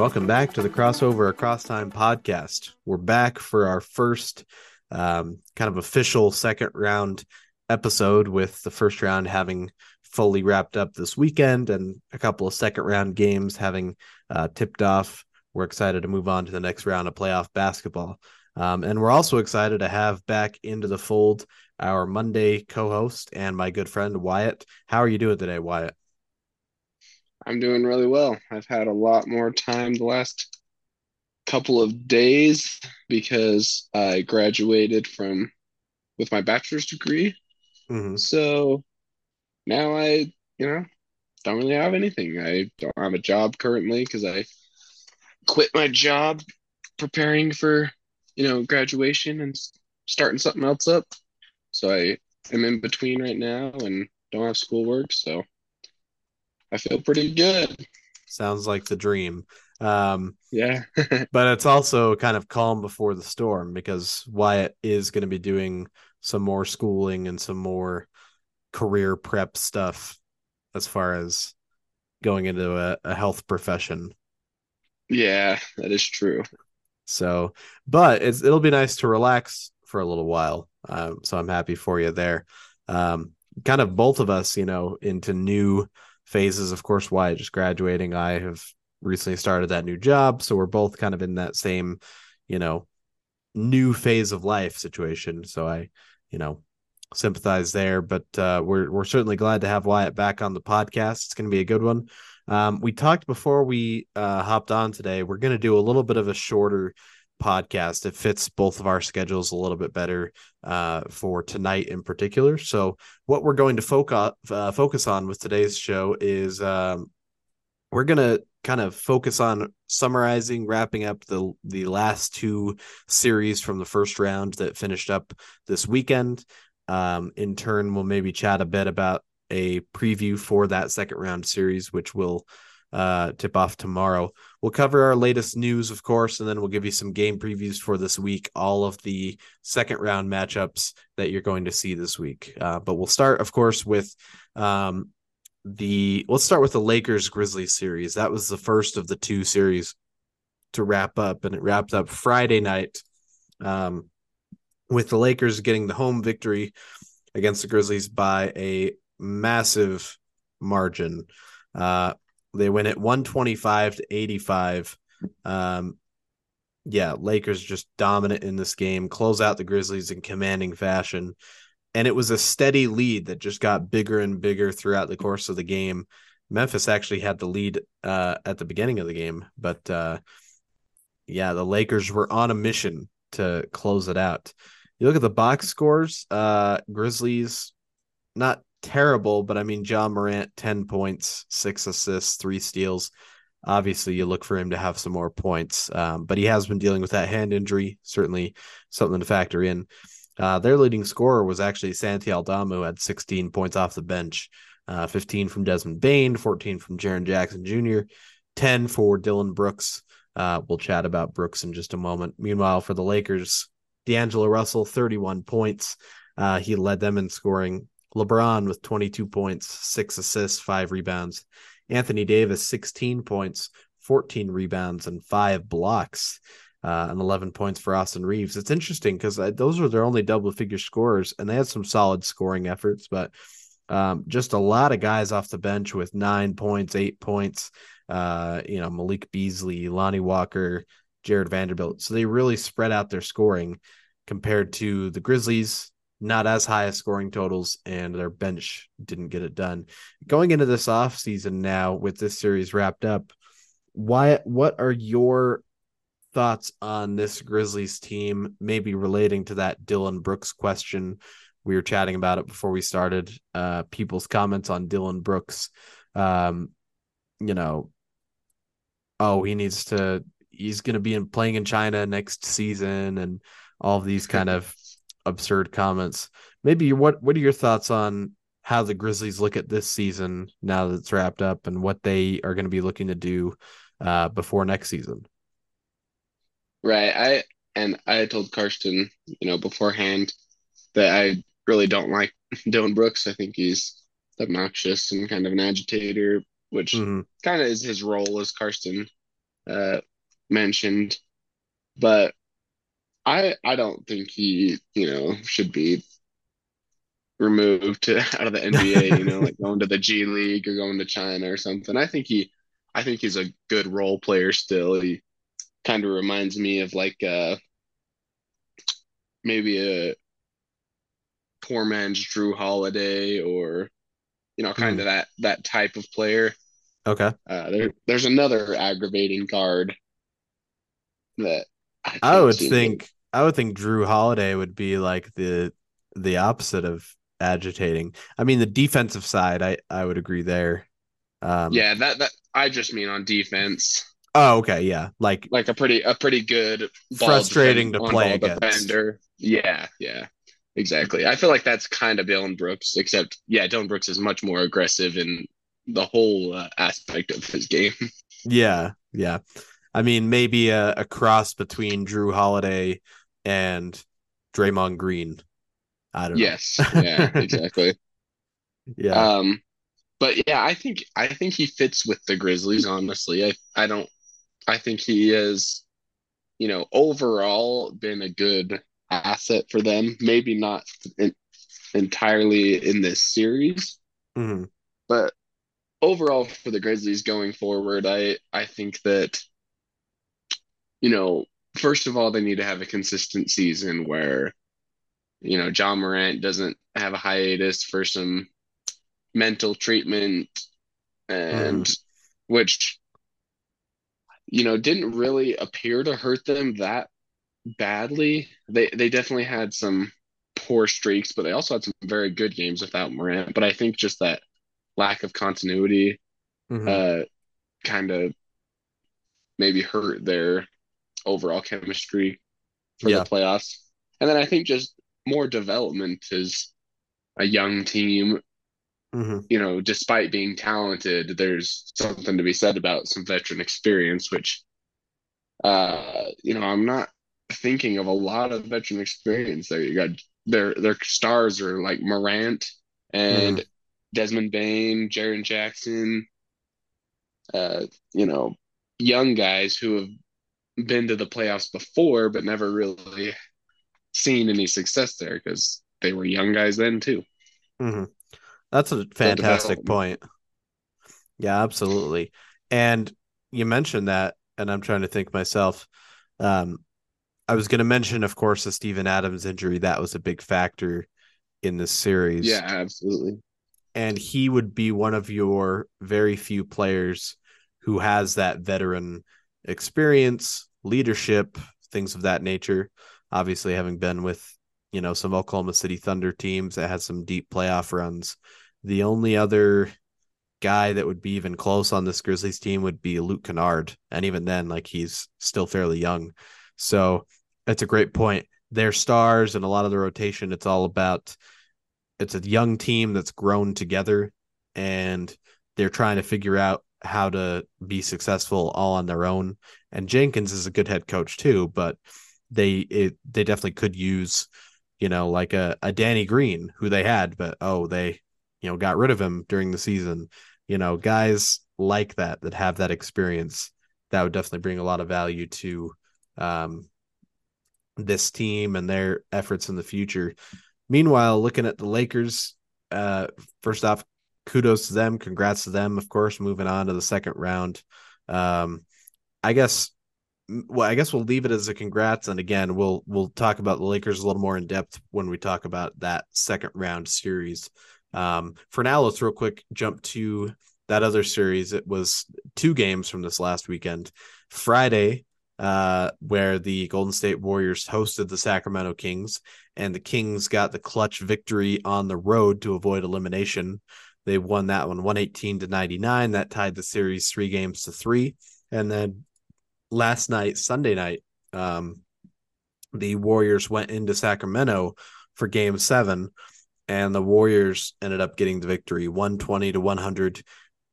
welcome back to the Crossover Across Time podcast. We're back for our first um, kind of official second round episode, with the first round having fully wrapped up this weekend and a couple of second round games having uh, tipped off. We're excited to move on to the next round of playoff basketball. Um, and we're also excited to have back into the fold our Monday co host and my good friend Wyatt. How are you doing today, Wyatt? I'm doing really well. I've had a lot more time the last couple of days because I graduated from with my bachelor's degree. Mm-hmm. So now I, you know, don't really have anything. I don't have a job currently because I quit my job preparing for, you know, graduation and starting something else up. So I am in between right now and don't have schoolwork. So I feel pretty good. Sounds like the dream. Um, yeah. but it's also kind of calm before the storm because Wyatt is going to be doing some more schooling and some more career prep stuff as far as going into a, a health profession. Yeah, that is true. So, but it's it'll be nice to relax for a little while. Um, so I'm happy for you there. Um, kind of both of us, you know, into new phases. Of course, Wyatt just graduating. I have recently started that new job, so we're both kind of in that same, you know, new phase of life situation. So I, you know, sympathize there. But uh, we're we're certainly glad to have Wyatt back on the podcast. It's going to be a good one. Um, we talked before we uh, hopped on today. We're going to do a little bit of a shorter podcast. It fits both of our schedules a little bit better uh, for tonight in particular. So, what we're going to focus uh, focus on with today's show is um, we're going to kind of focus on summarizing, wrapping up the the last two series from the first round that finished up this weekend. Um, in turn, we'll maybe chat a bit about a preview for that second round series, which will uh, tip off tomorrow. We'll cover our latest news, of course, and then we'll give you some game previews for this week, all of the second round matchups that you're going to see this week. Uh, but we'll start, of course, with um, the let's start with the Lakers Grizzlies series. That was the first of the two series to wrap up, and it wrapped up Friday night um, with the Lakers getting the home victory against the Grizzlies by a massive margin. Uh, they win it 125 to 85. Um, yeah, Lakers just dominant in this game, close out the Grizzlies in commanding fashion and it was a steady lead that just got bigger and bigger throughout the course of the game. Memphis actually had the lead uh, at the beginning of the game, but uh, yeah, the Lakers were on a mission to close it out. You look at the box scores, uh, Grizzlies, not terrible, but I mean, Ja Morant, 10 points, six assists, three steals. Obviously, you look for him to have some more points, um, but he has been dealing with that hand injury, certainly something to factor in. Uh, their leading scorer was actually Santi Aldama, who had 16 points off the bench, uh, 15 from Desmond Bane, 14 from Jaren Jackson Jr., 10 for Dillon Brooks. Uh, we'll chat about Brooks in just a moment. Meanwhile, for the Lakers, D'Angelo Russell, 31 points. Uh, he led them in scoring. LeBron with 22 points, six assists, five rebounds. Anthony Davis, 16 points, 14 rebounds, and five blocks uh, and 11 points for Austin Reaves. It's interesting because uh, those were their only double figure scores, and they had some solid scoring efforts, but um, just a lot of guys off the bench with nine points, eight points. Uh, you know, Malik Beasley, Lonnie Walker, Jarred Vanderbilt. So they really spread out their scoring compared to the Grizzlies, not as high as scoring totals, and their bench didn't get it done. Going into this offseason now with this series wrapped up, why what are your thoughts on this Grizzlies team, maybe relating to that Dillon Brooks question. We were chatting about it before we started. Uh, people's comments on Dillon Brooks. Um, you know, oh, he needs to. He's going to be in playing in China next season, and all these kind of absurd comments. Maybe what what are your thoughts on how the Grizzlies look at this season now that it's wrapped up, and what they are going to be looking to do uh, before next season? Right. I and I told Karston, you know, beforehand that I really don't like Dillon Brooks. I think he's obnoxious and kind of an agitator, which mm-hmm. kind of is his role, as Karston uh, mentioned, but I I don't think he you know should be removed to, out of the NBA. You know, like going to the G League or going to China or something. I think he I think he's a good role player still. He kind of reminds me of like uh maybe a poor man's Jrue Holiday or you know kind Hmm. of that that type of player. Okay. Uh, there there's another aggravating guard that I I would think I would think Jrue Holiday would be like the the opposite of agitating. I mean, the defensive side, I I would agree there. Um, Yeah, that that I just mean on defense, oh, okay, yeah, like like a pretty a pretty good ball frustrating defend to play against. defender. Yeah, yeah, exactly. I feel like that's kind of Dillon Brooks, except yeah, Dillon Brooks is much more aggressive in the whole uh, aspect of his game. Yeah, yeah. I mean, maybe a, a cross between Jrue Holiday and Draymond Green. I don't Yes, yeah, exactly. yeah. Um, but yeah, I think I think he fits with the Grizzlies, honestly. I I don't I think he has, you know, overall been a good asset for them. Maybe not in, entirely in this series, hmm but overall for the Grizzlies going forward, I I think that, you know, first of all, they need to have a consistent season where, you know, Ja Morant doesn't have a hiatus for some mental treatment and which you know didn't really appear to hurt them that badly. They they definitely had some poor streaks, but they also had some very good games without Morant. But I think just that lack of continuity hmm uh kind of maybe hurt their overall chemistry for the playoffs. And then I think just more development is a young team, hmm you know, despite being talented, there's something to be said about some veteran experience, which uh, you know, I'm not thinking of a lot of veteran experience there. You got their their stars are like Morant and Desmond Bane, Jaren Jackson, uh, you know, young guys who have been to the playoffs before but never really seen any success there because they were young guys then too. hmm That's a fantastic point. Yeah, absolutely. And you mentioned that, and I'm trying to think myself. Um, I was going to mention, of course, the Steven Adams injury. That was a big factor in this series. Yeah, absolutely. And he would be one of your very few players who has that veteran experience, leadership, things of that nature. Obviously, having been with, you know, some Oklahoma City Thunder teams that had some deep playoff runs. The only other guy that would be even close on this Grizzlies team would be Luke Kennard. And even then, like he's still fairly young. So that's a great point. Their stars and a lot of the rotation, it's all about it's a young team that's grown together and they're trying to figure out how to be successful all on their own. And Jenkins is a good head coach too, but they it, they definitely could use, you know, like a, a Danny Green who they had, but oh, they, you know, got rid of him during the season. You know, guys like that that have that experience that would definitely bring a lot of value to um, this team and their efforts in the future. Meanwhile, looking at the Lakers, uh, first off, kudos to them. Congrats to them, of course, moving on to the second round. Um, I guess well, I guess we'll leave it as a congrats. And again, we'll we'll talk about the Lakers a little more in depth when we talk about that second round series. Um, for now, let's real quick jump to that other series. It was two games from this last weekend. Friday, uh, where the Golden State Warriors hosted the Sacramento Kings, and the Kings got the clutch victory on the road to avoid elimination. They won that one 118 to 99. That tied the series three games to three. And then last night, Sunday night, um, the Warriors went into Sacramento for game seven, and the Warriors ended up getting the victory 120 to 100,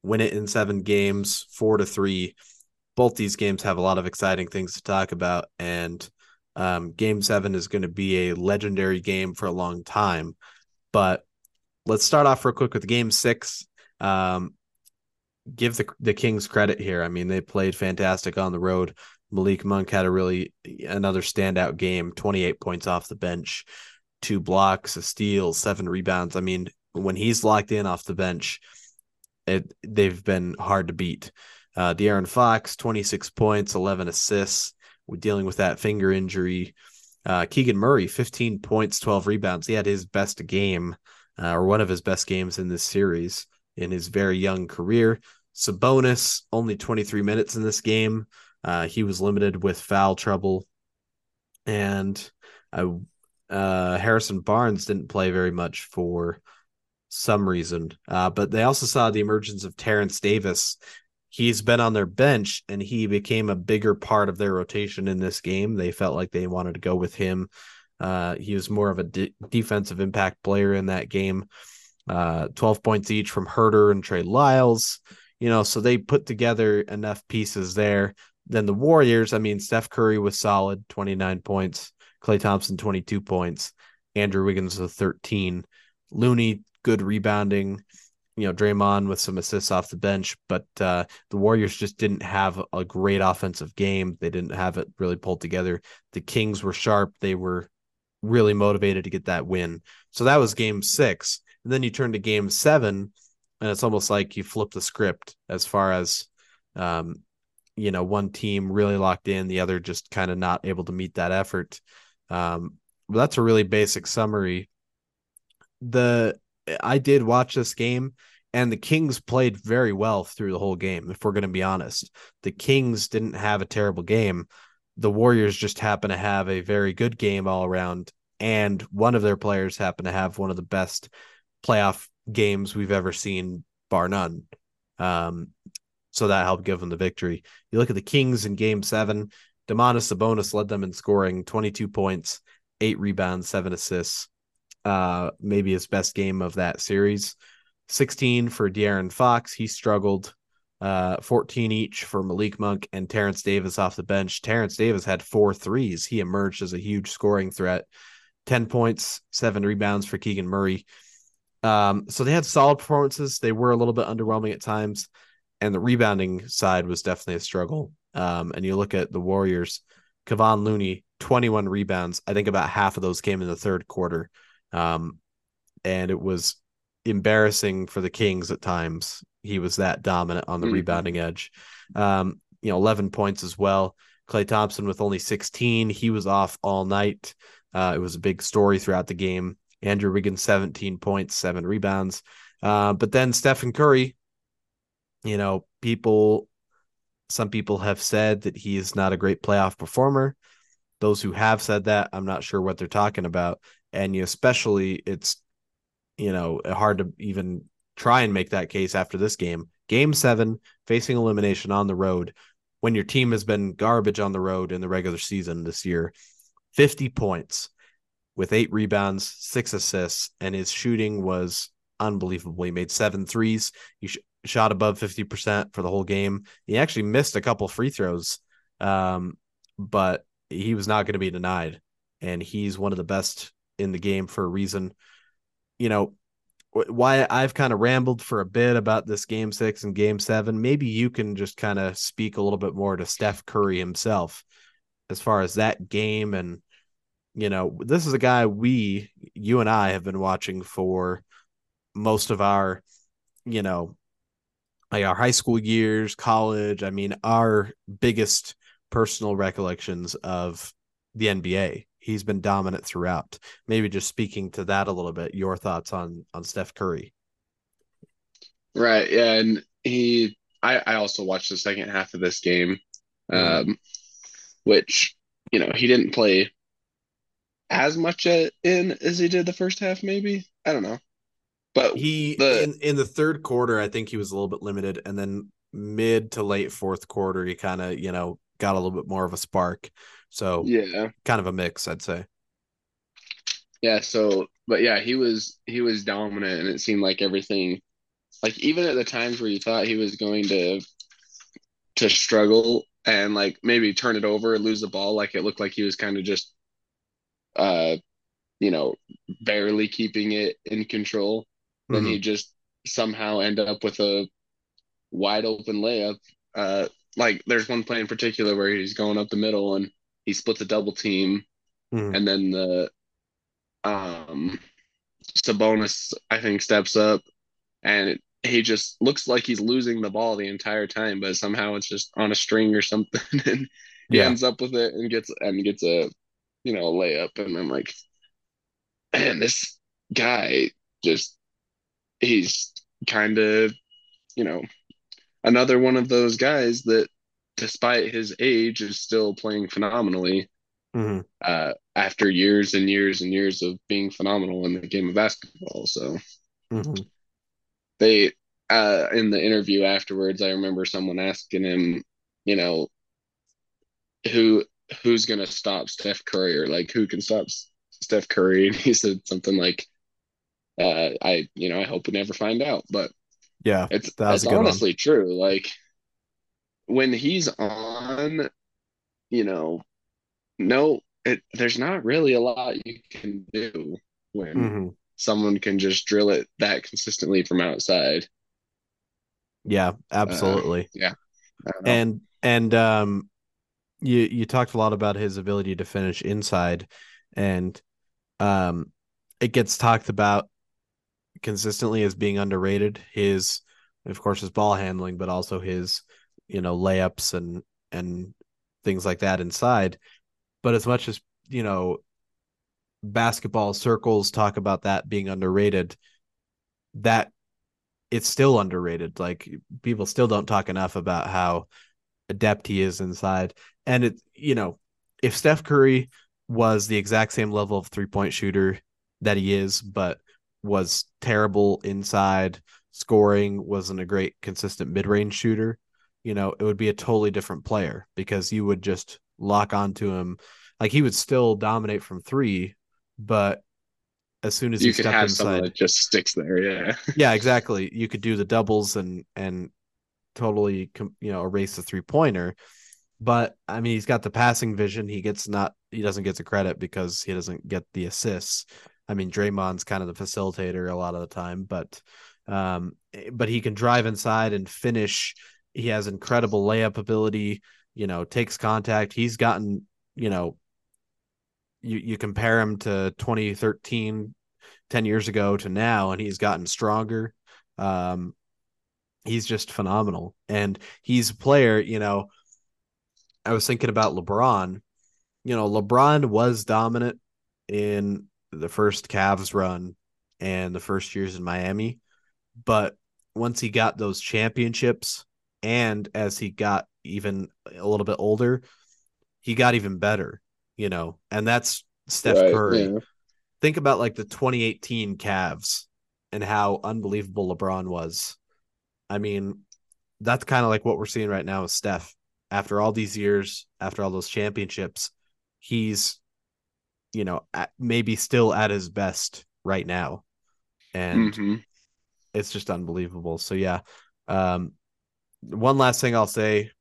win it in seven games, four to three. Both these games have a lot of exciting things to talk about, and um, game seven is going to be a legendary game for a long time. But let's start off real quick with game six. Um, give the the Kings credit here. I mean, they played fantastic on the road. Malik Monk had a really another standout game, 28 points off the bench, two blocks, a steal, seven rebounds. I mean, when he's locked in off the bench, it they've been hard to beat. Uh, De'Aaron Fox, 26 points, 11 assists. We're dealing with that finger injury. Uh, Keegan Murray, 15 points, 12 rebounds. He had his best game, uh, or one of his best games in this series in his very young career. Sabonis, only 23 minutes in this game. Uh, he was limited with foul trouble. And uh, Harrison Barnes didn't play very much for some reason. Uh, but they also saw the emergence of Terence Davis. He's been on their bench and he became a bigger part of their rotation in this game. They felt like they wanted to go with him. Uh, he was more of a de- defensive impact player in that game. Uh, 12 points each from Huerter and Trey Lyles. You know, so they put together enough pieces there. Then the Warriors, I mean, Steph Curry was solid, 29 points. Klay Thompson, 22 points. Andrew Wiggins with 13. Looney, good rebounding. You know, Draymond with some assists off the bench, but uh, the Warriors just didn't have a great offensive game. They didn't have it really pulled together. The Kings were sharp. They were really motivated to get that win. So that was game six. And then you turn to game seven, and it's almost like you flip the script as far as, um, you know, one team really locked in, the other just kind of not able to meet that effort. Um, but that's a really basic summary. The I did watch this game, and the Kings played very well through the whole game. If we're going to be honest, the Kings didn't have a terrible game. The Warriors just happen to have a very good game all around, and one of their players happened to have one of the best playoff games we've ever seen, bar none. Um, so that helped give them the victory. You look at the Kings in Game Seven. Domantas Sabonis led them in scoring, 22 points, eight rebounds, seven assists uh, maybe his best game of that series. 16 for De'Aaron Fox. He struggled. Uh, 14 each for Malik Monk and Terence Davis off the bench. Terence Davis had four threes. He emerged as a huge scoring threat. 10 points, seven rebounds for Keegan Murray. Um, so they had solid performances. They were a little bit underwhelming at times, and the rebounding side was definitely a struggle. Um, and you look at the Warriors, Kevon Looney, 21 rebounds. I think about half of those came in the third quarter. Um, and it was embarrassing for the Kings at times. He was that dominant on the mm-hmm. rebounding edge. Um, you know, 11 points as well. Klay Thompson with only 16. He was off all night. Uh, it was a big story throughout the game. Andrew Wiggins, 17 points, seven rebounds. Uh, but then Stephen Curry, you know, people, some people have said that he is not a great playoff performer. Those who have said that, I'm not sure what they're talking about and especially it's you know hard to even try and make that case after this game. Game seven, facing elimination on the road, when your team has been garbage on the road in the regular season this year, 50 points with eight rebounds, six assists, and his shooting was unbelievable. He made seven threes. He sh- shot above 50% for the whole game. He actually missed a couple free throws, um, but he was not going to be denied. And he's one of the best in the game for a reason. You know, why I've kind of rambled for a bit about this game six and game seven. Maybe you can just kind of speak a little bit more to Steph Curry himself as far as that game. And, you know, this is a guy we, you and I have been watching for most of our, you know, like our high school years, college. I mean, our biggest personal recollections of the NBA he's been dominant throughout. Maybe just speaking to that a little bit, your thoughts on on Steph Curry. Right. Yeah, and he I, I also watched the second half of this game, mm-hmm. um, which you know he didn't play as much in as he did the first half. Maybe I don't know, but he the, in in the third quarter I think he was a little bit limited, and then mid to late fourth quarter he kind of you know got a little bit more of a spark. So yeah, kind of a mix, I'd say. Yeah. So, but yeah, he was he was dominant, and it seemed like everything, like even at the times where you thought he was going to to struggle and like maybe turn it over, lose the ball, like it looked like he was kind of just, uh, you know, barely keeping it in control. Mm-hmm. He just somehow end up with a wide open layup. Uh, like there's one play in particular where he's going up the middle and he splits a double team, Mhm. and then the um Sabonis I think steps up and it, he just looks like he's losing the ball the entire time, but somehow it's just on a string or something, and he Yeah. ends up with it and gets and gets a you know a layup, and I'm like, man, this guy just he's kind of you know another one of those guys that despite his age is still playing phenomenally Mhm. uh, after years and years and years of being phenomenal in the game of basketball. So Mhm. they uh in the interview afterwards i remember someone asking him you know who who's going to stop steph curry or like who can stop steph curry and he said something like uh i you know i hope we never find out but Yeah. it's that's good one. honestly true like when he's on you know no it, there's not really a lot you can do when Mhm. someone can just drill it that consistently from outside Yeah, absolutely. I don't and and um you you talked a lot about his ability to finish inside and um it gets talked about consistently as being underrated his of course his ball handling but also his you know layups and and things like that inside but as much as you know basketball circles talk about that being underrated that it's still underrated like people still don't talk enough about how adept he is inside. And it, you know, if Steph Curry was the exact same level of three point shooter that he is, but was terrible inside, scoring, wasn't a great consistent mid range shooter, you know, it would be a totally different player because you would just lock onto him. Like he would still dominate from three, but as soon as you he could have inside, someone that just sticks there. Yeah. yeah, exactly. You could do the doubles and and totally you know erase the three pointer. But I mean, he's got the passing vision. He gets not he doesn't get the credit because he doesn't get the assists. I mean, Draymond's kind of the facilitator a lot of the time, but um, but he can drive inside and finish. He has incredible layup ability. You know, takes contact. He's gotten you know. You, you compare him to 2013 10 years ago to now and he's gotten stronger um he's just phenomenal and he's a player you know i was thinking about lebron you know lebron was dominant in the first Cavs run and the first years in Miami but once he got those championships and as he got even a little bit older he got even better you know and that's Steph Right, Curry yeah. think about like the 2018 Cavs and how unbelievable LeBron was. I mean, that's kind of like what we're seeing right now with Steph. After all these years, after all those championships, he's, you know, at, maybe still at his best right now. And Mhm. it's just unbelievable. So, yeah. Um, one last thing I'll say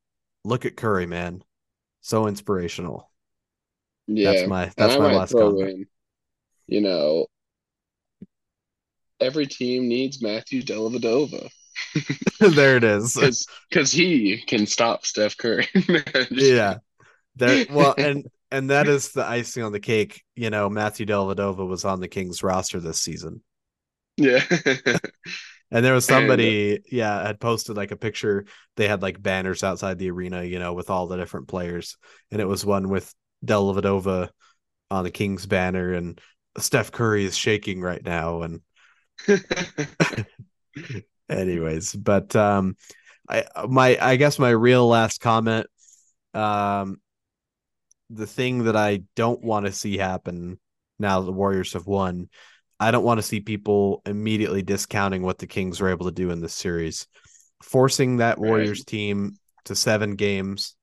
look at Curry, man. So inspirational. Yeah. That's my that's my last comment. in, you know, every team needs Matthew Dellavedova there it is. because he can stop Steph Curry. Yeah there well and and that is the icing on the cake you know matthew dellavedova was on the kings roster this season. Yeah. and there was somebody yeah had posted like a picture. They had like banners outside the arena you know with all the different players. And it was one with dellavedova on the kings banner and steph curry is shaking right now and anyways but um i my i guess my real last comment um the thing that i don't want to see happen now the warriors have won i don't want to see people immediately discounting what the kings were able to do in this series forcing that Right. warriors team to seven games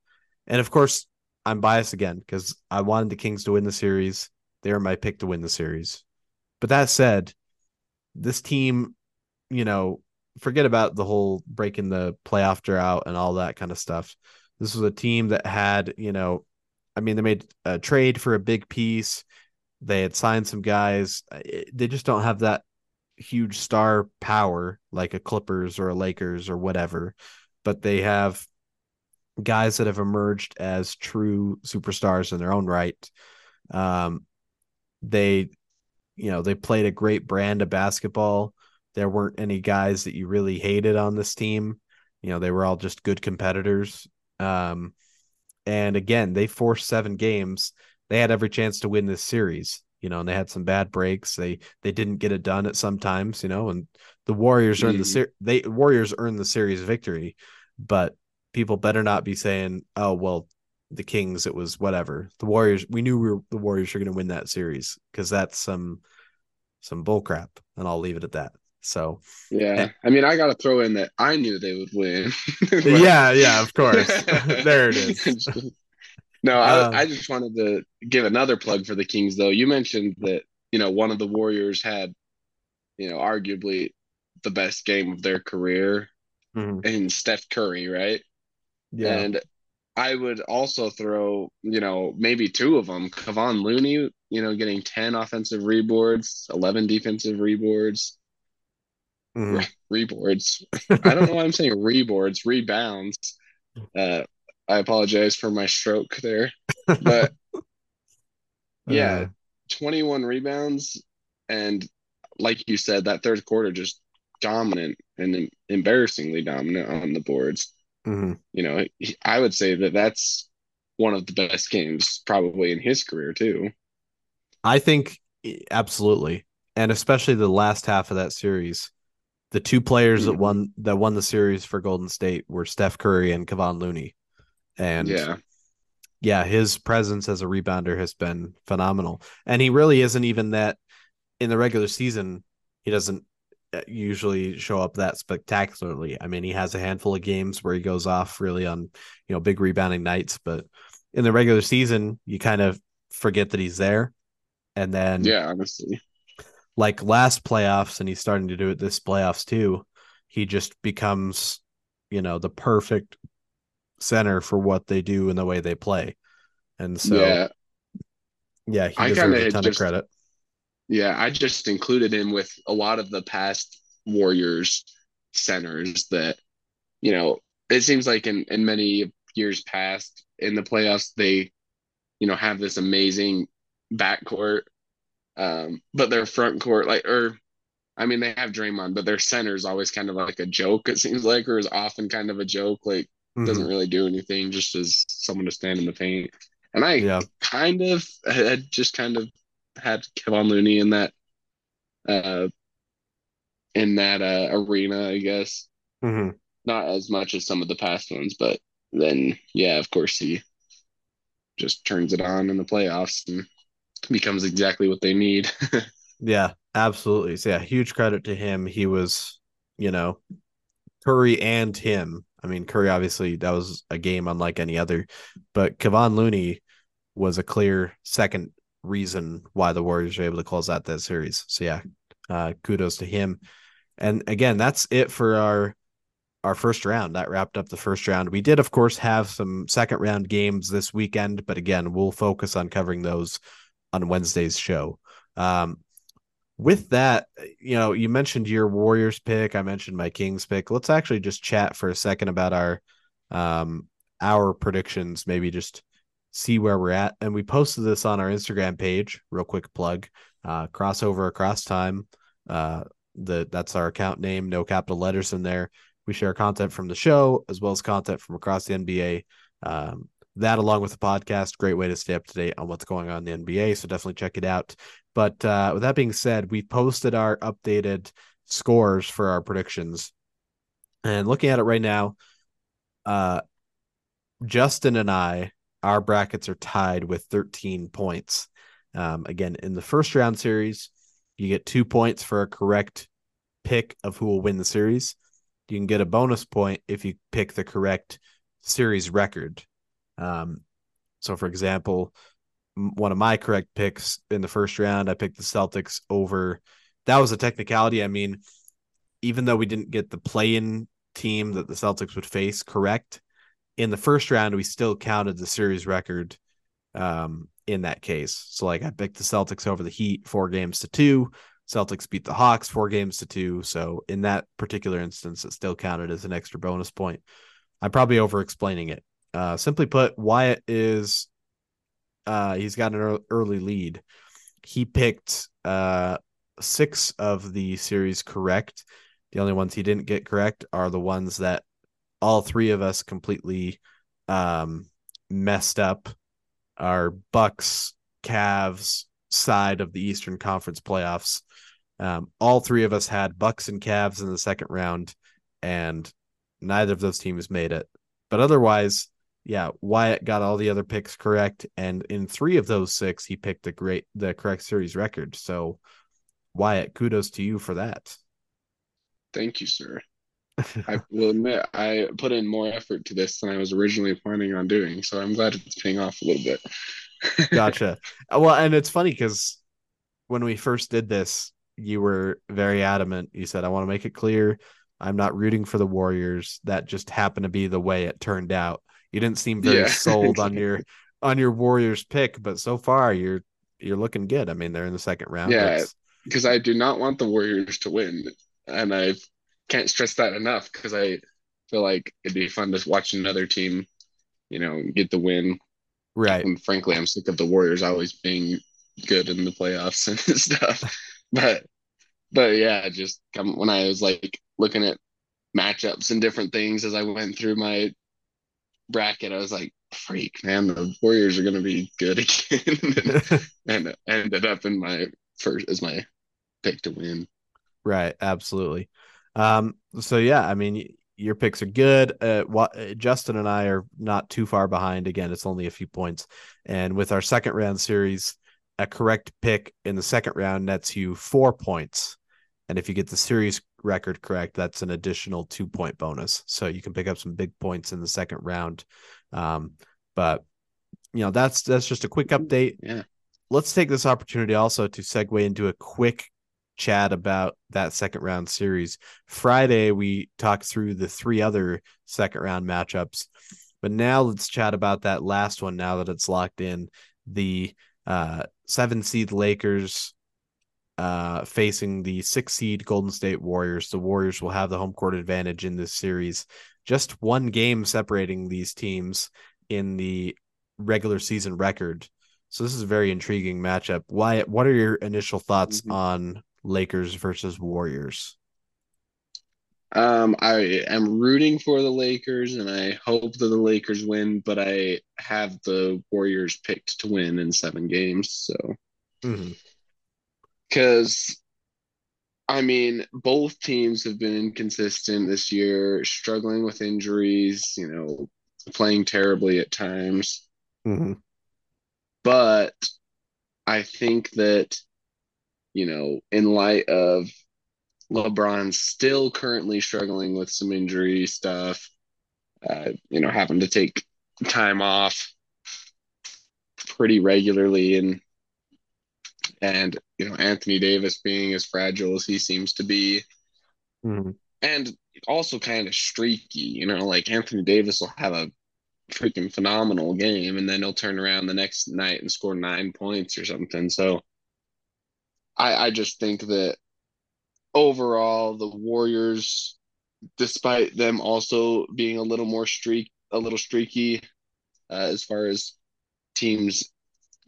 and of course i'm biased again because i wanted the kings to win the series they were my pick to win the series but that said this team you know forget about the whole breaking the playoff drought and all that kind of stuff. This was a team that had, you know, I mean, they made a trade for a big piece. They had signed some guys. They just don't have that huge star power like a Clippers or a Lakers or whatever, but they have guys that have emerged as true superstars in their own right. Um, they, you know, they played a great brand of basketball. There weren't any guys that you really hated on this team. You know, they were all just good competitors. Um, and again, they forced seven games. They had every chance to win this series you know, and they had some bad breaks. They they didn't get it done at some times, you know, and the Warriors earned the Mm. ser- they Warriors earned the series victory, but people better not be saying, "Oh, well, the Kings it was whatever." The Warriors, we knew we were, the Warriors were going to win that series because that's some some bull crap, and I'll leave it at that. So, Yeah. I mean, I got to throw in that I knew they would win. But- yeah, yeah, of course. there it is. No, I, Um, I just wanted to give another plug for the Kings, though. You mentioned that, you know, one of the Warriors had, you know, arguably the best game of their career Mhm. in Steph Curry, right? Yeah. And I would also throw, you know, maybe two of them. Kevon Looney, you know, getting 10 offensive reboards, 11 defensive reboards, Mhm. reboards. I don't know why I'm saying reboards, rebounds. Uh, I apologize for my stroke there. But yeah, Uh, 21 rebounds. And like you said, that third quarter just dominant and embarrassingly dominant on the boards. mhm. You know, I would say that that's one of the best games probably in his career, too. I think absolutely, and especially the last half of that series. The two players that Mhm. won that won the series for Golden State were Steph Curry and Kevon Looney, and Yeah. yeah, his presence as a rebounder has been phenomenal, and he really isn't even that in the regular season. He doesn't uh, usually show up that spectacularly. I mean, he has a handful of games where he goes off really on you know big rebounding nights, but in the regular season, you kind of forget that he's there, and then Yeah, honestly. Like last playoffs and he's starting to do it this playoffs too he just becomes you know the perfect center for what they do and the way they play and so yeah, Yeah. he I deserves a ton just- of credit Yeah, I just included him with a lot of the past Warriors centers that, you know, it seems like in, in many years past in the playoffs, they, you know, have this amazing backcourt. Um, but their front court, like, or I mean, they have Draymond, but their center is always kind of like a joke, it seems like, or is often kind of a joke. Like, Mhm. doesn't really do anything, just as someone to stand in the paint. And I yeah kind of had just kind of had Kevon Looney in that uh in that uh arena, I guess. Mhm. Not as much as some of the past ones, but then yeah, of course he just turns it on in the playoffs and becomes exactly what they need. yeah absolutely so yeah huge credit to him he was you know curry and him i mean curry obviously that was a game unlike any other but Kevon Looney was a clear second reason why the Warriors were able to close out that series. So yeah, uh, kudos to him. And again, that's it for our our first round. That wrapped up the first round. We did, of course, have some second round games this weekend, but again, we'll focus on covering those on Wednesday's show. Um, with that, you know, you mentioned your Warriors pick. I mentioned my Kings pick. Let's actually just chat for a second about our um our predictions, maybe just see where we're at. And we posted this on our Instagram page, real quick plug. Uh crossover across time. Uh the that's our account name, no capital letters in there. We share content from the show as well as content from across the NBA. Um, that along with the podcast, great way to stay up to date on what's going on in the NBA. So definitely check it out. But uh, with that being said, we posted our updated scores for our predictions. And looking at it right now, uh, Justin and I, our brackets are tied with 13 points. Um, again, in the first round series, you get two points for a correct pick of who will win the series. You can get a bonus point if you pick the correct series record. Um, so, for example, one of my correct picks in the first round, I picked the Celtics over. That was a technicality. I mean, even though we didn't get the play-in team that the Celtics would face correct in the first round, we still counted the series record um, in that case. So, like, I picked the Celtics over the Heat, four games to two. Celtics beat the Hawks four games to two. So in that particular instance, it still counted as an extra bonus point. I'm probably over explaining it. Uh, simply put, Wyatt is uh, he's got an early lead. He picked uh, six of the series correct. The only ones he didn't get correct are the ones that all three of us completely um, messed up. Our Bucks, Cavs side of the Eastern Conference playoffs. Um, all three of us had Bucks and Cavs in the second round, and neither of those teams made it. But otherwise, yeah, Wyatt got all the other picks correct, and in three of those six, he picked the great the correct series record. So, Wyatt, kudos to you for that. Thank you, sir. I will admit I put in more effort to this than I was originally planning on doing, so I'm glad it's paying off a little bit. gotcha. Well, and it's funny because when we first did this, you were very adamant. You said, "I want to make it clear I'm not rooting for the Warriors. That just happened to be the way it turned out." You didn't seem very yeah. sold on your on your Warriors pick, but so far you're you're looking good. I mean, they're in the second round. Yeah, because I do not want the Warriors to win, and I can't stress that enough because I feel like it'd be fun to watch another team, you know, get the win. Right. And frankly, I'm sick of the Warriors always being good in the playoffs and stuff. but but yeah, just come when I was like looking at matchups and different things as I went through my bracket, I was like, freak, man, the Warriors are gonna be good again. and, and ended up in my first as my pick to win. Right, absolutely. Um, so yeah, I mean, your picks are good. Uh, what uh, Justin and I are not too far behind. Again, it's only a few points. And with our second round series, a correct pick in the second round nets you four points. And if you get the series record correct, that's an additional two point bonus. So you can pick up some big points in the second round. Um, but you know, that's that's just a quick update. Yeah. Let's take this opportunity also to segue into a quick chat about that second round series. Friday, we talked through the three other second round matchups, but now let's chat about that last one now that it's locked in. The uh, seven seed Lakers uh, facing the six seed Golden State Warriors. The Warriors will have the home court advantage in this series. Just one game separating these teams in the regular season record. So this is a very intriguing matchup. Why? What are your initial thoughts mm-hmm. on Lakers versus Warriors? Um, I am rooting for the Lakers and I hope that the Lakers win, but I have the Warriors picked to win in seven games. So, because. I mean, both teams have been inconsistent this year, struggling with injuries, you know, playing terribly at times. Mm-hmm. But I think that you know, in light of LeBron still currently struggling with some injury stuff, uh, you know, having to take time off pretty regularly and and you know Anthony Davis being as fragile as he seems to be mm-hmm. and also kind of streaky you know like Anthony Davis will have a freaking phenomenal game and then he'll turn around the next night and score nine points or something so I, I just think that overall the Warriors, despite them also being a little more streak, a little streaky uh, as far as teams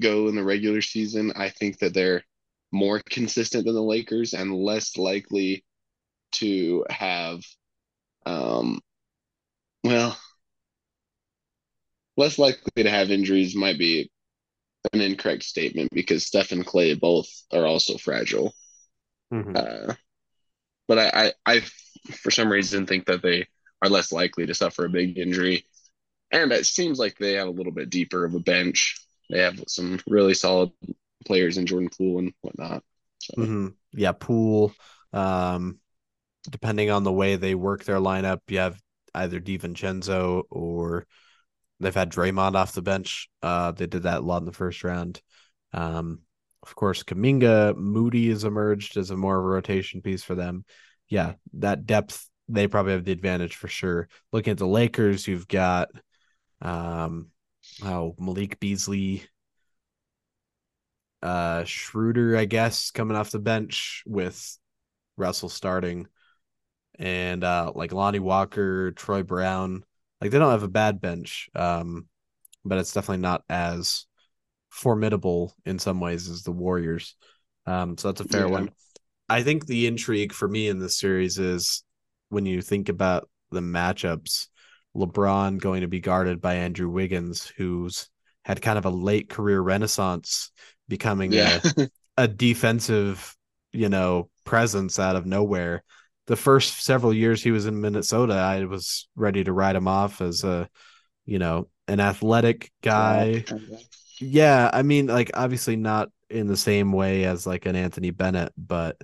go in the regular season, I think that they're more consistent than the Lakers and less likely to have, um, well, less likely to have injuries might be an incorrect statement because Steph and Klay both are also fragile. Mm-hmm. Uh, but I, I, I, for some reason, think that they are less likely to suffer a big injury. And it seems like they have a little bit deeper of a bench. They have some really solid players in Jordan Poole and whatnot. So. Mm-hmm. Yeah, Poole. Um, depending on the way they work their lineup, you have either DiVincenzo or They've had Draymond off the bench. Uh, they did that a lot in the first round. Um, of course, Kuminga, Moody has emerged as a more of a rotation piece for them. Yeah, that depth, they probably have the advantage for sure. Looking at the Lakers, you've got um, oh, Malik Beasley. uh Schroeder, I guess, coming off the bench with Russell starting, and uh like Lonnie Walker, Troy Brown. Like they don't have a bad bench, um, but it's definitely not as formidable in some ways as the Warriors. Um, so that's a fair yeah. one. I think the intrigue for me in this series is when you think about the matchups, LeBron going to be guarded by Andrew Wiggins, who's had kind of a late career renaissance, becoming yeah. a, a defensive, you know, presence out of nowhere. The first several years he was in Minnesota, I was ready to write him off as a, you know, an athletic guy. Yeah, I mean, like obviously not in the same way as like an Anthony Bennett, but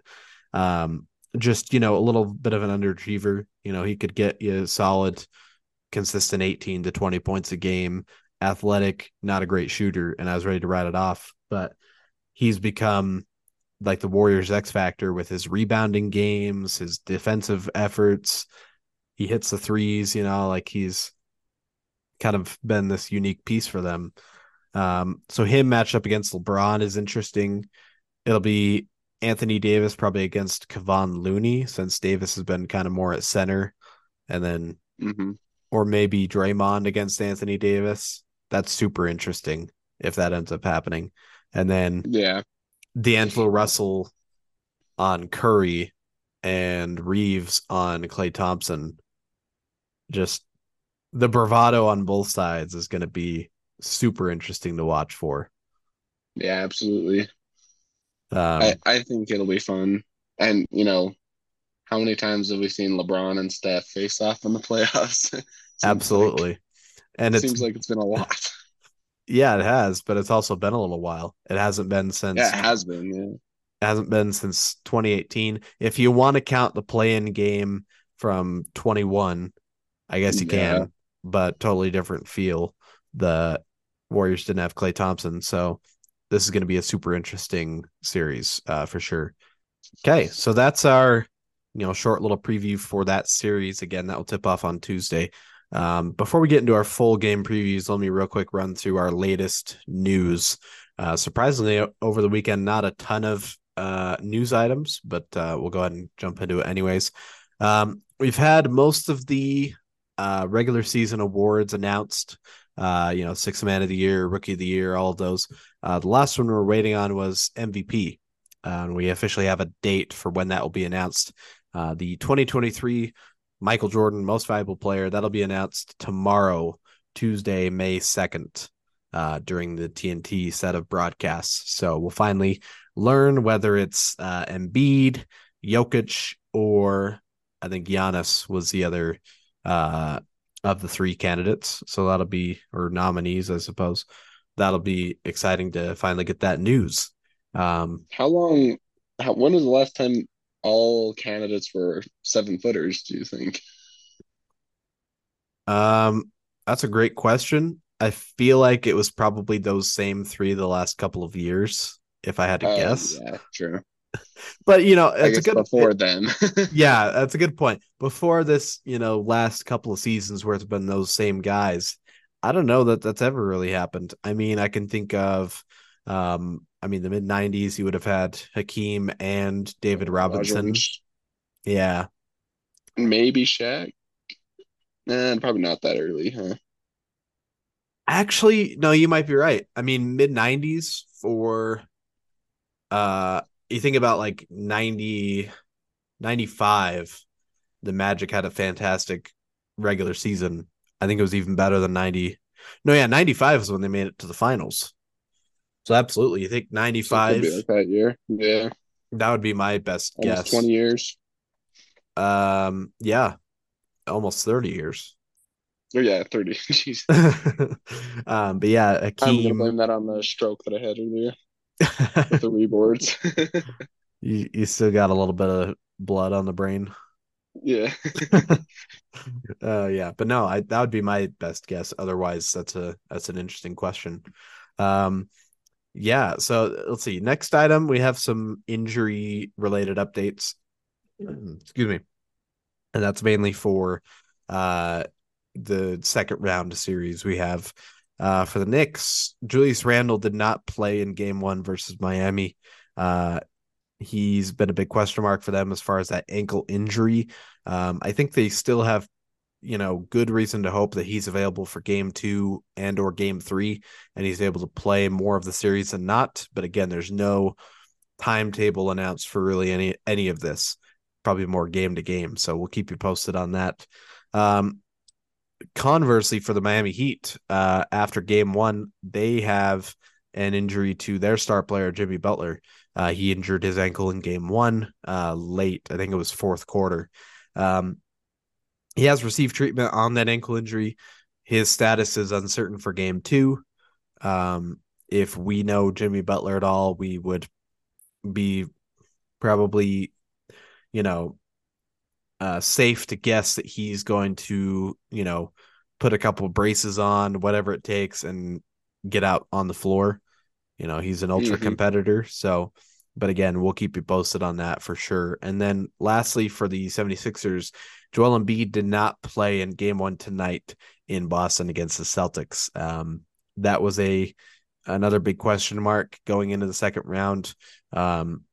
um just, you know, a little bit of an underachiever. You know, he could get you solid, consistent 18 to 20 points a game, athletic, not a great shooter, and I was ready to write it off. But he's become like the Warriors X factor with his rebounding games, his defensive efforts. He hits the threes, you know, like he's kind of been this unique piece for them. Um, so him matched up against LeBron is interesting. It'll be Anthony Davis probably against Kevon Looney since Davis has been kind of more at center, and then mm-hmm. Or maybe Draymond against Anthony Davis. That's super interesting if that ends up happening. And then yeah, D'Angelo Russell on Curry and Reaves on Klay Thompson. Just the bravado on both sides is going to be super interesting to watch for. Yeah, absolutely. Um, I, I think it'll be fun. And, you know, how many times have we seen LeBron and Steph face off in the playoffs? absolutely. Like, and it seems like it's been a lot. Yeah, it has, but it's also been a little while. It hasn't been since Yeah, it has been, yeah. It hasn't been since 2018. If you want to count the play-in game from 21, I guess you yeah. can, but totally different feel. The Warriors didn't have Klay Thompson, so this is going to be a super interesting series uh, for sure. Okay, so that's our you know short little preview for that series. Again, that will tip off on Tuesday. Um, before we get into our full game previews, let me real quick run through our latest news. Uh, surprisingly, over the weekend, not a ton of uh, news items, but uh, we'll go ahead and jump into it anyways. Um, we've had most of the uh, regular season awards announced uh, you know, six man of the year, rookie of the year, all of those. Uh, the last one we're waiting on was MVP. Uh, and we officially have a date for when that will be announced. Uh, the 2023 Michael Jordan Most Valuable Player that'll be announced tomorrow, Tuesday, May 2nd, uh, during the TNT set of broadcasts. So we'll finally learn whether it's uh, Embiid, Jokic, or I think Giannis was the other uh, of the three candidates. So that'll be or nominees, I suppose. That'll be exciting to finally get that news. Um, how long? How, when was the last time all candidates were seven footers? Do you think? Um, that's a great question. I feel like it was probably those same three the last couple of years, if I had to uh, guess. Yeah, true but you know, it's a good before it, then. yeah, that's a good point. Before this, you know, last couple of seasons where it's been those same guys, I don't know that that's ever really happened. I mean, I can think of, um, I mean, the mid '90s, you would have had Hakeem and David Robinson. Yeah, maybe Shaq. Nah, probably not that early, huh? Actually, no, you might be right. I mean, mid '90s for uh you think about like 90 95 the magic had a fantastic regular season i think it was even better than 90 no yeah 95 is when they made it to the finals so absolutely you think 95 like that year yeah that would be my best almost guess 20 years um yeah almost 30 years oh yeah 30 jeez um but yeah Akeem, i'm gonna blame that on the stroke that i had earlier with the reboards. you you still got a little bit of blood on the brain. Yeah. uh yeah, but no, I that would be my best guess. Otherwise, that's a that's an interesting question. Um yeah, so let's see. Next item, we have some injury related updates. Excuse me. And that's mainly for uh the second round series. We have Uh, for the Knicks, Julius Randle did not play in game one versus Miami. Uh, he's been a big question mark for them as far as that ankle injury. Um, I think they still have, you know, good reason to hope that he's available for game two and or game three, and he's able to play more of the series than not. But again, there's no timetable announced for really any any of this. Probably more game to game. So we'll keep you posted on that. Um, conversely, for the Miami Heat, uh, after game one, they have an injury to their star player, Jimmy Butler. Uh, he injured his ankle in game one uh, late. I think it was fourth quarter. Um, he has received treatment on that ankle injury. His status is uncertain for game two. Um, if we know Jimmy Butler at all, we would be probably, you know, uh, safe to guess that he's going to, you know, put a couple of braces on, whatever it takes, and get out on the floor. You know, he's an ultra mm-hmm. competitor. So, but again, we'll keep you posted on that for sure. And then lastly, for the 76ers, Joel Embiid did not play in game one tonight in Boston against the Celtics. Um, that was a another big question mark going into the second round. Um,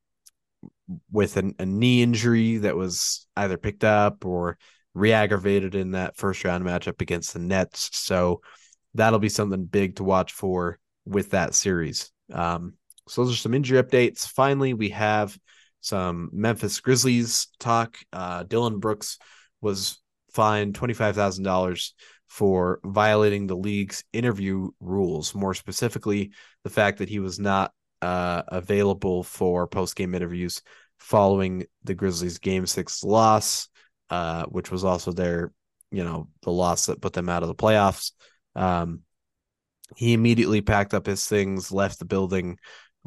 with an, a knee injury that was either picked up or re-aggravated in that first round matchup against the Nets. So that'll be something big to watch for with that series. Um, so those are some injury updates. Finally, we have some Memphis Grizzlies talk. Uh, Dillon Brooks was fined twenty five thousand dollars for violating the league's interview rules. More specifically, the fact that he was not uh, available for post game interviews following the Grizzlies' Game Six loss, uh, which was also their, you know, the loss that put them out of the playoffs. Um, he immediately packed up his things, left the building,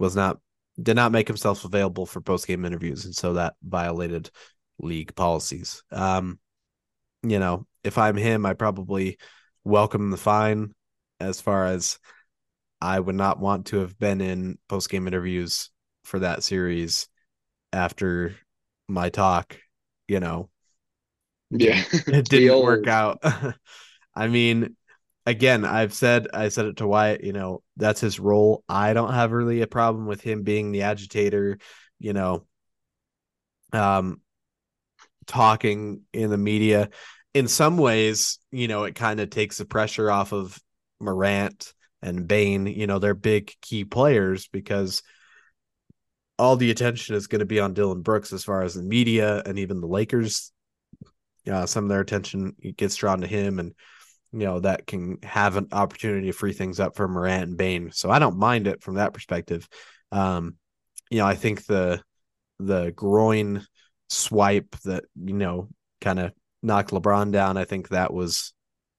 was not did not make himself available for post game interviews, and so that violated league policies. Um, you know, if I'm him, I probably welcome the fine. As far as I would not want to have been in post game interviews for that series after my talk, you know. Yeah. It didn't work out. I mean, again, I've said I said it to Wyatt, you know, that's his role. I don't have really a problem with him being the agitator, you know, um talking in the media. In some ways, you know, it kind of takes the pressure off of Morant and Bane, you know, they're big key players because all the attention is going to be on Dillon Brooks as far as the media and even the Lakers. Uh, some of their attention gets drawn to him, and you know that can have an opportunity to free things up for Morant and Bane. So I don't mind it from that perspective. Um, you know, I think the the groin swipe that you know kind of knocked LeBron down. I think that was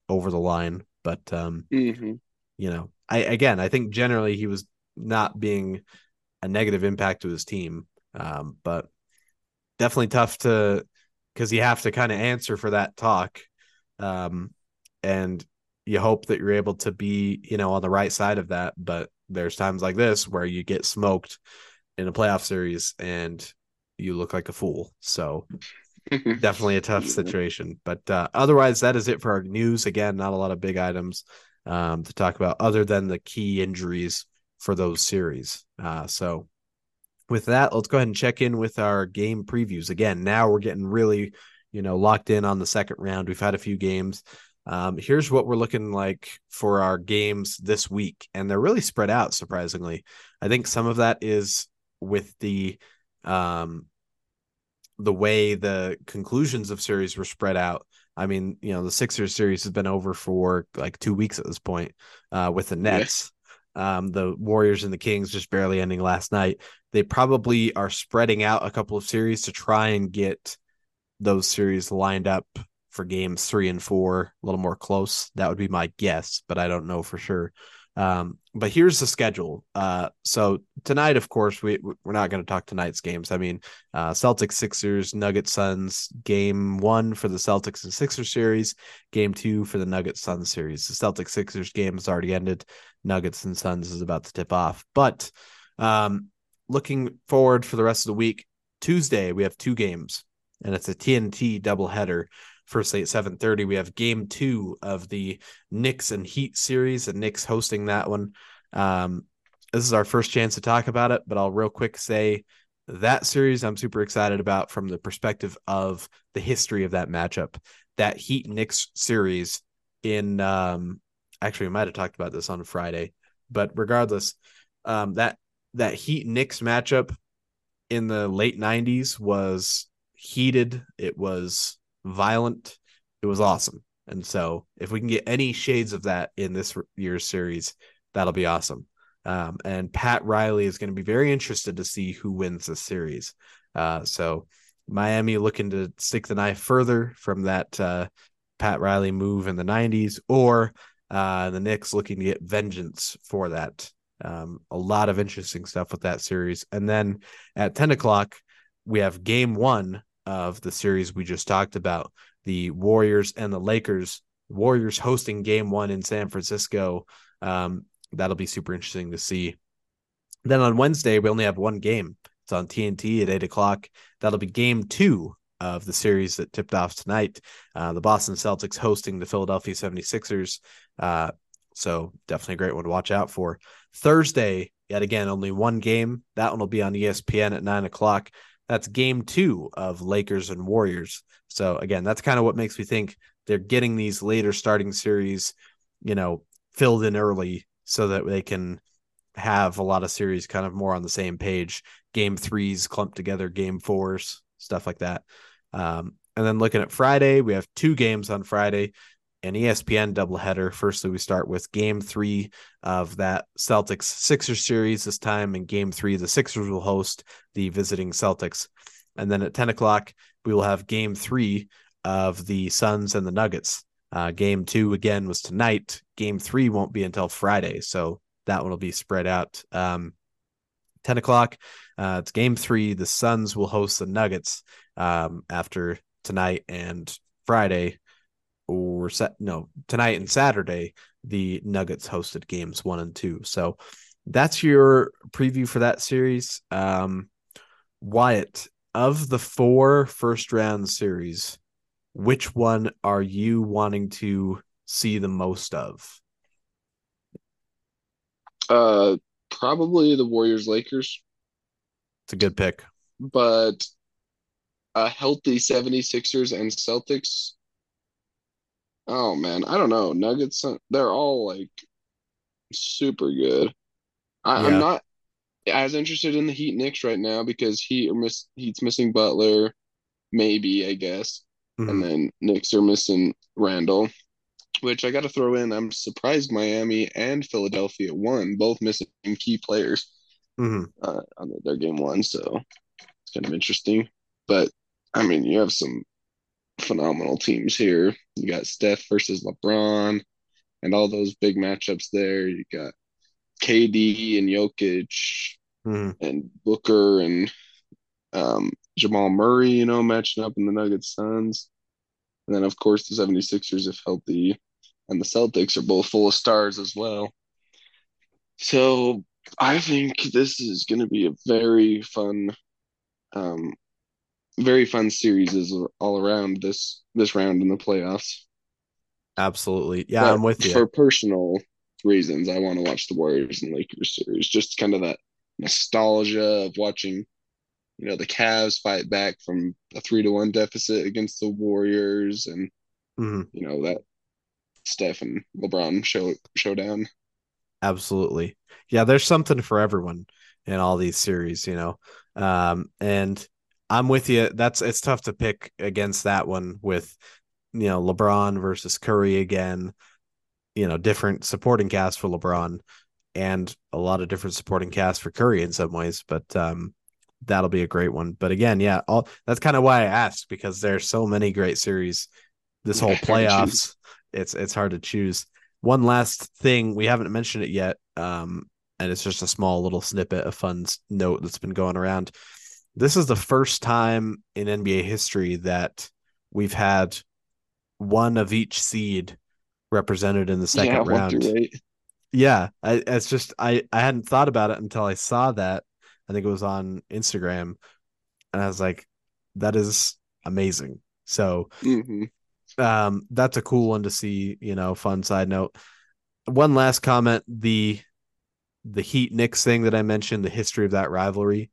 over the line, but um, mm-hmm. you know, I again, I think generally he was not being a negative impact to his team, um, but definitely tough to because you have to kind of answer for that talk. Um, and you hope that you're able to be, you know, on the right side of that. But there's times like this where you get smoked in a playoff series and you look like a fool. So definitely a tough situation. But uh, otherwise, that is it for our news. Again, not a lot of big items um, to talk about other than the key injuries for those series. Uh, so with that, let's go ahead and check in with our game previews. Again, now we're getting really, you know, locked in on the second round. We've had a few games. Um, here's what we're looking like for our games this week, and they're really spread out. Surprisingly, I think some of that is with the um, the way the conclusions of series were spread out. I mean, you know, the Sixers series has been over for like two weeks at this point uh, with the Nets. Um, the Warriors and the Kings just barely ending last night. They probably are spreading out a couple of series to try and get those series lined up for games three and four, a little more close. That would be my guess, but I don't know for sure. Um, but here's the schedule. Uh, so tonight, of course, we we're not going to talk tonight's games. I mean, uh, Celtics, Sixers, Nuggets, Suns. Game one for the Celtics and Sixers series. Game two for the Nuggets Suns series. The Celtics Sixers game has already ended. Nuggets and Suns is about to tip off. But um, looking forward for the rest of the week, Tuesday we have two games, and it's a TNT doubleheader first at 7:30 we have game 2 of the Knicks and Heat series and Knicks hosting that one. Um, this is our first chance to talk about it, but I'll real quick say that series I'm super excited about from the perspective of the history of that matchup. That Heat Knicks series in um actually we might have talked about this on Friday, but regardless, um that that Heat Knicks matchup in the late 90s was heated, it was violent, it was awesome. And so if we can get any shades of that in this year's series, that'll be awesome. Um, and Pat Riley is going to be very interested to see who wins this series. Uh, so Miami looking to stick the knife further from that uh, Pat Riley move in the 90s, or uh, the Knicks looking to get vengeance for that. Um, a lot of interesting stuff with that series. And then at 10 o'clock, we have game one of the series we just talked about the Warriors and the Lakers. Warriors hosting game one in San Francisco. Um, that'll be super interesting to see. Then on Wednesday, we only have one game. It's on TNT at eight o'clock. That'll be game two of the series that tipped off tonight. Uh, the Boston Celtics hosting the Philadelphia 76ers. Uh, so definitely a great one to watch out for. Thursday, yet again, only one game. That one will be on ESPN at nine o'clock. That's game two of Lakers and Warriors. So again, that's kind of what makes me think they're getting these later starting series, you know, filled in early so that they can have a lot of series kind of more on the same page. Game threes clumped together, game fours, stuff like that. Um, and then looking at Friday, we have two games on Friday, an ESPN doubleheader. Firstly, we start with game three of that Celtics Sixers series this time. In game three, the Sixers will host the visiting Celtics. And then at 10 o'clock, we will have game three of the Suns and the Nuggets. Uh, game two again was tonight. Game three won't be until Friday, so that one will be spread out. Um, Ten o'clock. Uh, it's game three. The Suns will host the Nuggets um, after tonight and Friday, or set no tonight and Saturday. The Nuggets hosted games one and two. So that's your preview for that series. Um, Wyatt, of the four first round series, which one are you wanting to see the most of? Uh, probably the Warriors Lakers. It's a good pick. But a healthy 76ers and Celtics. Oh man, I don't know. Nuggets, they're all like super good. I, am not as interested in the Heat Knicks right now because Heat are miss Heat's missing Butler, maybe I guess. Mm-hmm. And then Knicks are missing Randle, which I got to throw in. I'm surprised Miami and Philadelphia won, both missing key players mm-hmm. uh, on their game one. So it's kind of interesting. But I mean, you have some phenomenal teams here. You got Steph versus LeBron and all those big matchups there. You got KD and Jokic mm-hmm. and Booker and um, Jamal Murray, you know, matching up in the Nuggets Suns. And then, of course, the 76ers, if healthy, and the Celtics are both full of stars as well. So I think this is going to be a very fun, um, very fun series is all around this this round in the playoffs. Absolutely, yeah, but I'm with you. For personal reasons, I want to watch the Warriors and Lakers series. Just kind of that nostalgia of watching you know the Cavs fight back from a three to one deficit against the Warriors, and mm-hmm. you know that Steph and LeBron show showdown. Absolutely, yeah. There's something for everyone in all these series, you know. Um, and I'm with you. That's it's tough to pick against that one with you know LeBron versus Curry again. You know, different supporting cast for LeBron and a lot of different supporting cast for Curry in some ways, but um, that'll be a great one. But again, yeah, all that's kind of why I asked because there's so many great series. This whole playoffs, it's it's hard to choose. One last thing we haven't mentioned it yet, um, and it's just a small little snippet of fun note that's been going around. This is the first time in NBA history that we've had one of each seed represented in the second yeah, round. Yeah, I, it's just I I hadn't thought about it until I saw that I think it was on Instagram, and I was like, that is amazing. So, mm-hmm. um, that's a cool one to see. You know, fun side note. One last comment: the the Heat Knicks thing that I mentioned, the history of that rivalry.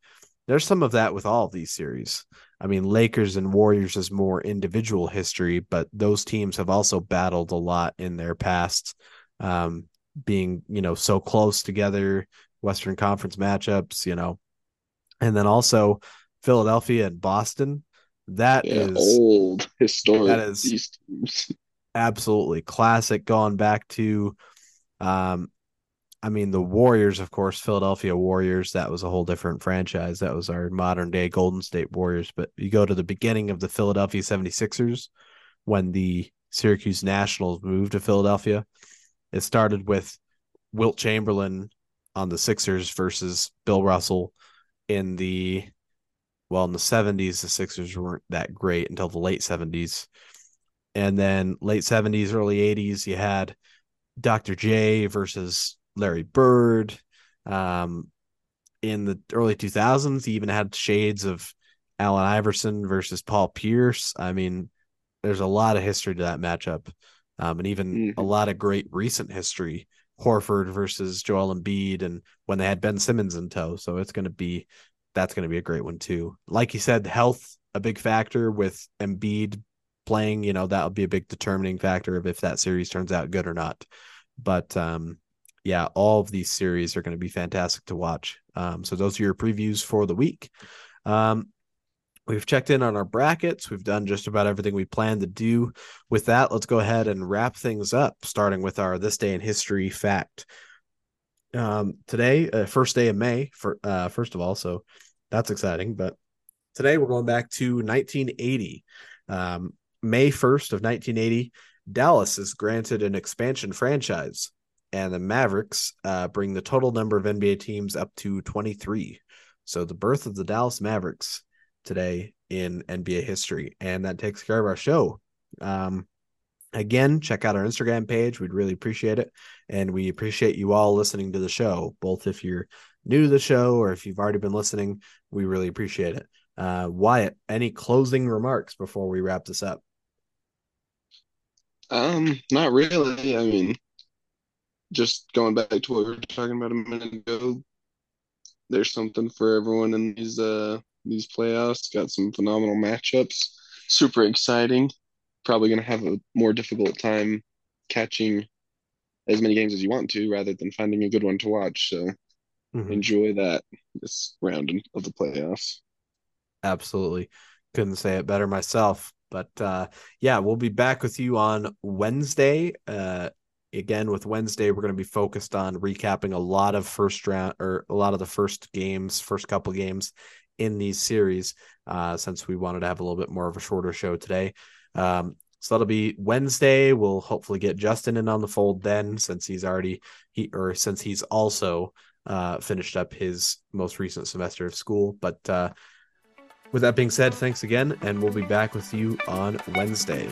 There's some of that with all of these series. I mean, Lakers and Warriors is more individual history, but those teams have also battled a lot in their past, um, being you know so close together. Western Conference matchups, you know, and then also Philadelphia and Boston. That Yeah, is old historic. that is- these teams. absolutely classic going back to um I mean the Warriors of course Philadelphia Warriors that was a whole different franchise. That was our modern day Golden State Warriors. But you go to the beginning of the Philadelphia 76ers when the Syracuse Nationals moved to Philadelphia it started with Wilt Chamberlain on the Sixers versus Bill Russell in the well in the 70s the Sixers weren't that great until the late 70s and then late 70s early 80s you had dr j versus larry bird um, in the early 2000s he even had shades of allen iverson versus paul pierce i mean there's a lot of history to that matchup um, and even a Mhm. lot of great recent history horford versus joel Embiid, and when they had ben simmons in tow so it's going to be that's going to be a great one too like you said health a big factor with Embiid playing, you know, that'll be a big determining factor of if that series turns out good or not. But um, yeah, all of these series are going to be fantastic to watch. Um, so those are your previews for the week. Um, we've checked in on our brackets. We've done just about everything we planned to do. With that, let's go ahead and wrap things up, starting with our this day in history fact. Um, today, uh, first day of May, for uh, first of all, so that's exciting. But today we're going back to 1980. Um, May 1st of 1980, Dallas is granted an expansion franchise, and the Mavericks uh, bring the total number of NBA teams up to 23. So the birth of the Dallas Mavericks today in NBA history, and that takes care of our show. Um, again, check out our Instagram page. We'd really appreciate it, and we appreciate you all listening to the show, both if you're new to the show or if you've already been listening. We really appreciate it. Uh, Wyatt, any closing remarks before we wrap this up? Um, not really. I mean, just going back to what we were talking about a minute ago, there's something for everyone in these uh these playoffs. Got some phenomenal matchups. Super exciting. Probably gonna have a more difficult time catching as many games as you want to, rather than finding a good one to watch. So Mhm. enjoy that this round of the playoffs. Absolutely. Couldn't say it better myself. But uh, yeah, we'll be back with you on Wednesday. Uh, again, with Wednesday, we're going to be focused on recapping a lot of first round or a lot of the first games, first couple games in these series, uh, since we wanted to have a little bit more of a shorter show today. Um, so that'll be Wednesday. We'll hopefully get Justin in on the fold then, since he's already he or since he's also uh, finished up his most recent semester of school. But uh, with that being said, thanks again, and we'll be back with you on Wednesday.